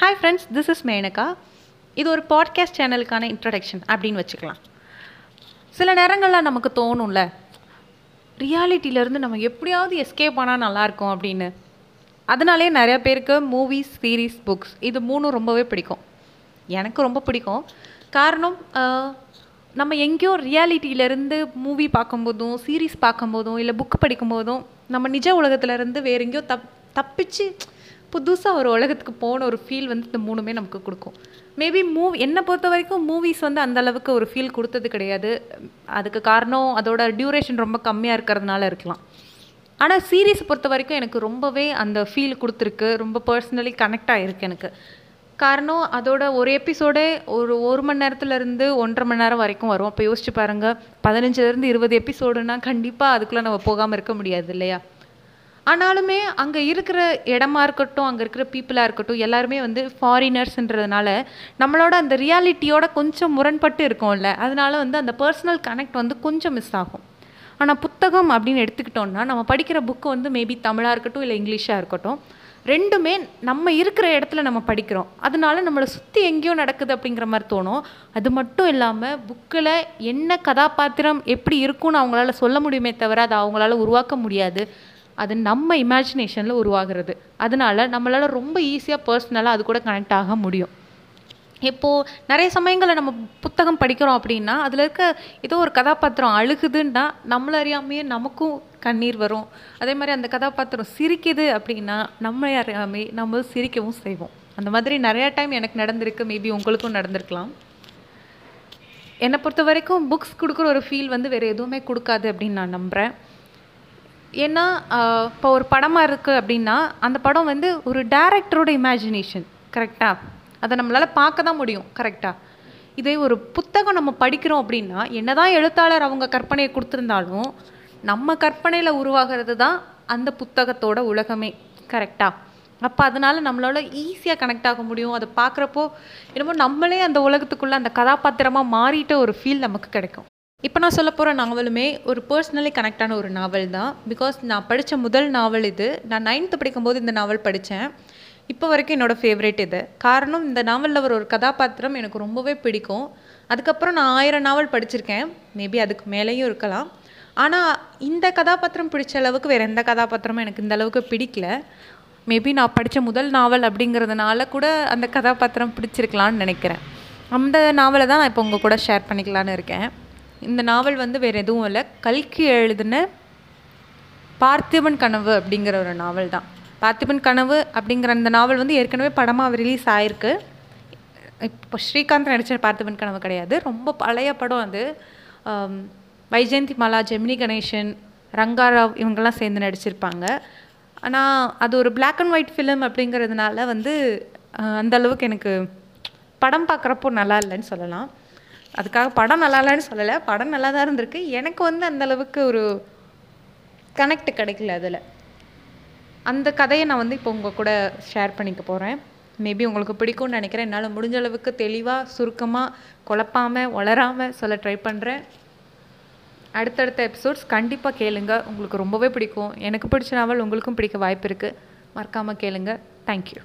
Hi friends this is Menaka இது ஒரு podcast சேனலுக்கான introduction அப்படின்னு வச்சுக்கலாம். சில நேரங்களில் நமக்கு தோணும்ல ரியாலிட்டியிலேருந்து நம்ம எப்படியாவது எஸ்கேப் ஆனால் நல்லாயிருக்கும் அப்படின்னு. அதனாலே நிறையா பேருக்கு மூவிஸ் சீரீஸ் புக்ஸ் இது மூணும் ரொம்பவே பிடிக்கும். எனக்கு ரொம்ப பிடிக்கும். காரணம் நம்ம எங்கேயோ ரியாலிட்டியிலேருந்து மூவி பார்க்கும்போதும் சீரீஸ் பார்க்கும்போதும் இல்லை புக் படிக்கும்போதும் நம்ம நிஜ உலகத்துலேருந்து வேறு எங்கேயோ தப் தப்பிச்சு புதுசாக ஒரு உலகத்துக்கு போன ஒரு ஃபீல் வந்து இந்த மூணுமே நமக்கு கொடுக்கும். மேபி மூவி என்னை பொறுத்த வரைக்கும் மூவிஸ் வந்து அந்த அளவுக்கு ஒரு ஃபீல் கொடுத்தது கிடையாது. அதுக்கு காரணம் அதோட டியூரேஷன் ரொம்ப கம்மியாக இருக்கிறதுனால இருக்கலாம். ஆனால் சீரீஸ் பொறுத்த வரைக்கும் எனக்கு ரொம்பவே அந்த ஃபீல் கொடுத்துருக்கு. ரொம்ப பர்சனலி கனெக்ட் ஆகிருக்கு எனக்கு. காரணம் அதோட ஒரு எபிசோடே ஒரு ஒரு மணி நேரத்துலேருந்து ஒன்றரை மணி நேரம் வரைக்கும் வரும். அப்போ யோசிச்சு பாருங்கள் பதினஞ்சுலேருந்து இருபது எபிசோடுனா கண்டிப்பாக அதுக்குள்ளே நம்ம போகாமல் இருக்க முடியாது இல்லையா? ஆனாலுமே அங்கே இருக்கிற இடமா இருக்கட்டும் அங்கே இருக்கிற பீப்புளாக இருக்கட்டும் எல்லாருமே வந்து ஃபாரினர்ஸ்ன்றதுனால நம்மளோட அந்த ரியாலிட்டியோட கொஞ்சம் முரண்பட்டு இருக்கும்ல. அதனால வந்து அந்த பர்சனல் கனெக்ட் வந்து கொஞ்சம் மிஸ் ஆகும். ஆனால் புத்தகம் அப்படின்னு எடுத்துக்கிட்டோம்னா நம்ம படிக்கிற புக்கு வந்து மேபி தமிழாக இருக்கட்டும் இல்லை இங்கிலீஷாக இருக்கட்டும் ரெண்டுமே நம்ம இருக்கிற இடத்துல நம்ம படிக்கிறோம். அதனால நம்மளை சுற்றி எங்கேயோ நடக்குது அப்படிங்கிற மாதிரி தோணும். அது மட்டும் இல்லாமல் புக்கில் என்ன கதாபாத்திரம் எப்படி இருக்கும்னு அவங்களால சொல்ல முடியுமே தவிர அதை அவங்களால உருவாக்க முடியாது. அது நம்ம இமேஜினேஷனில் உருவாகிறது. அதனால நம்மளால் ரொம்ப ஈஸியாக பர்சனலாக அது கூட கனெக்ட் ஆக முடியும். இப்போது நிறைய சமயங்களில் நம்ம புத்தகம் படிக்கிறோம் அப்படின்னா அதில் இருக்க ஏதோ ஒரு கதாபாத்திரம் அழுகுதுன்னா நம்மள அறியாமையே நமக்கும் கண்ணீர் வரும். அதே மாதிரி அந்த கதாபாத்திரம் சிரிக்குது அப்படின்னா நம்மளை அறியாமே நம்ம சிரிக்கவும் செய்வோம். அந்த மாதிரி நிறையா டைம் எனக்கு நடந்திருக்கு. மேபி உங்களுக்கும் நடந்திருக்கலாம். என்னை பொறுத்த வரைக்கும் புக்ஸ் கொடுக்குற ஒரு ஃபீல் வந்து வேறு எதுவுமே கொடுக்காது அப்படின்னு நான் நம்புகிறேன் ஏன்னா இப்போ ஒரு படமாக இருக்குது அப்படின்னா அந்த படம் வந்து ஒரு டேரக்டரோட இமேஜினேஷன் கரெக்டாக அதை நம்மளால் பார்க்க தான் முடியும் கரெக்டாக இதே ஒரு புத்தகம் நம்ம படிக்கிறோம் அப்படின்னா என்னதான் எழுத்தாளர் அவங்க கற்பனையை கொடுத்துருந்தாலும் நம்ம கற்பனையில் உருவாகிறது தான் அந்த புத்தகத்தோட உலகமே கரெக்டாக அப்போ அதனால நம்மளால் ஈஸியாக கனெக்ட் ஆக முடியும். அதை பார்க்குறப்போ என்னமோ நம்மளே அந்த உலகத்துக்குள்ளே அந்த கதாபாத்திரமாக மாறிட்ட ஒரு ஃபீல் நமக்கு கிடைக்கும். இப்போ நான் சொல்ல போகிற நாவலுமே ஒரு பர்சனலி கனெக்டான ஒரு நாவல் தான். பிகாஸ் நான் படித்த முதல் நாவல் இது. நான் நைன்த்து படிக்கும்போது இந்த நாவல் படித்தேன் இப்போ வரைக்கும் என்னோட ஃபேவரேட் இது. காரணம் இந்த நாவலில் வர ஒரு கதாபாத்திரம் எனக்கு ரொம்பவே பிடிக்கும். அதுக்கப்புறம் நான் ஆயிரம் நாவல் படிச்சிருக்கேன். மேபி அதுக்கு மேலேயும் இருக்கலாம். ஆனால் இந்த கதாபாத்திரம் பிடிச்ச அளவுக்கு வேறு எந்த கதாபாத்திரமும் எனக்கு இந்த அளவுக்கு பிடிக்கல. மேபி நான் படித்த முதல் நாவல் அப்படிங்கிறதுனால கூட அந்த கதாபாத்திரம் பிடிச்சிருக்கலான்னு நினைக்கிறேன். அந்த நாவலை தான் நான் இப்போ உங்கள் கூட ஷேர் பண்ணிக்கலான்னு இருக்கேன். இந்த நாவல் வந்து வேறு எதுவும் இல்லை. கல்கி எழுதின பார்த்திபன் கனவு அப்படிங்கிற ஒரு நாவல் தான். பார்த்திபன் கனவு அப்படிங்கிற அந்த நாவல் வந்து ஏற்கனவே படமாக ரிலீஸ் ஆயிருக்கு. இப்போ ஸ்ரீகாந்த் நடித்த பார்த்திபன் கனவு கிடையாது. ரொம்ப பழைய படம் அது. வைஜெயந்தி மாலா ஜெமினி கணேசன் ரங்காராவ் இவங்கெல்லாம் சேர்ந்து நடிச்சிருப்பாங்க. ஆனால் அது ஒரு பிளாக் அண்ட் ஒயிட் ஃபிலிம் அப்படிங்கிறதுனால வந்து அந்தளவுக்கு அந்த அளவுக்கு எனக்கு படம் பார்க்குறப்போ நல்லா இல்லைன்னு சொல்லலாம். அதுக்காக படம் நல்லா இல்லைன்னு சொல்லலை. படம் நல்லா தான் இருந்திருக்கு. எனக்கு வந்து அந்தளவுக்கு ஒரு கனெக்ட் கிடைக்கல அதில். அந்த கதையை நான் வந்து இப்போ உங்கள் கூட ஷேர் பண்ணிக்க போகிறேன் மேபி உங்களுக்கு பிடிக்கும்னு நினைக்கிறேன். என்னால் முடிஞ்ச அளவுக்கு தெளிவாக சுருக்கமாக குழப்பாமல் வளராமல் சொல்ல ட்ரை பண்ணுறேன் அடுத்தடுத்த எபிசோட்ஸ் கண்டிப்பாக கேளுங்க. உங்களுக்கு ரொம்பவே பிடிக்கும். எனக்கு பிடிச்ச நாவல் உங்களுக்கும் பிடிக்க வாய்ப்பு இருக்குது மறக்காமல் கேளுங்க. தேங்க்யூ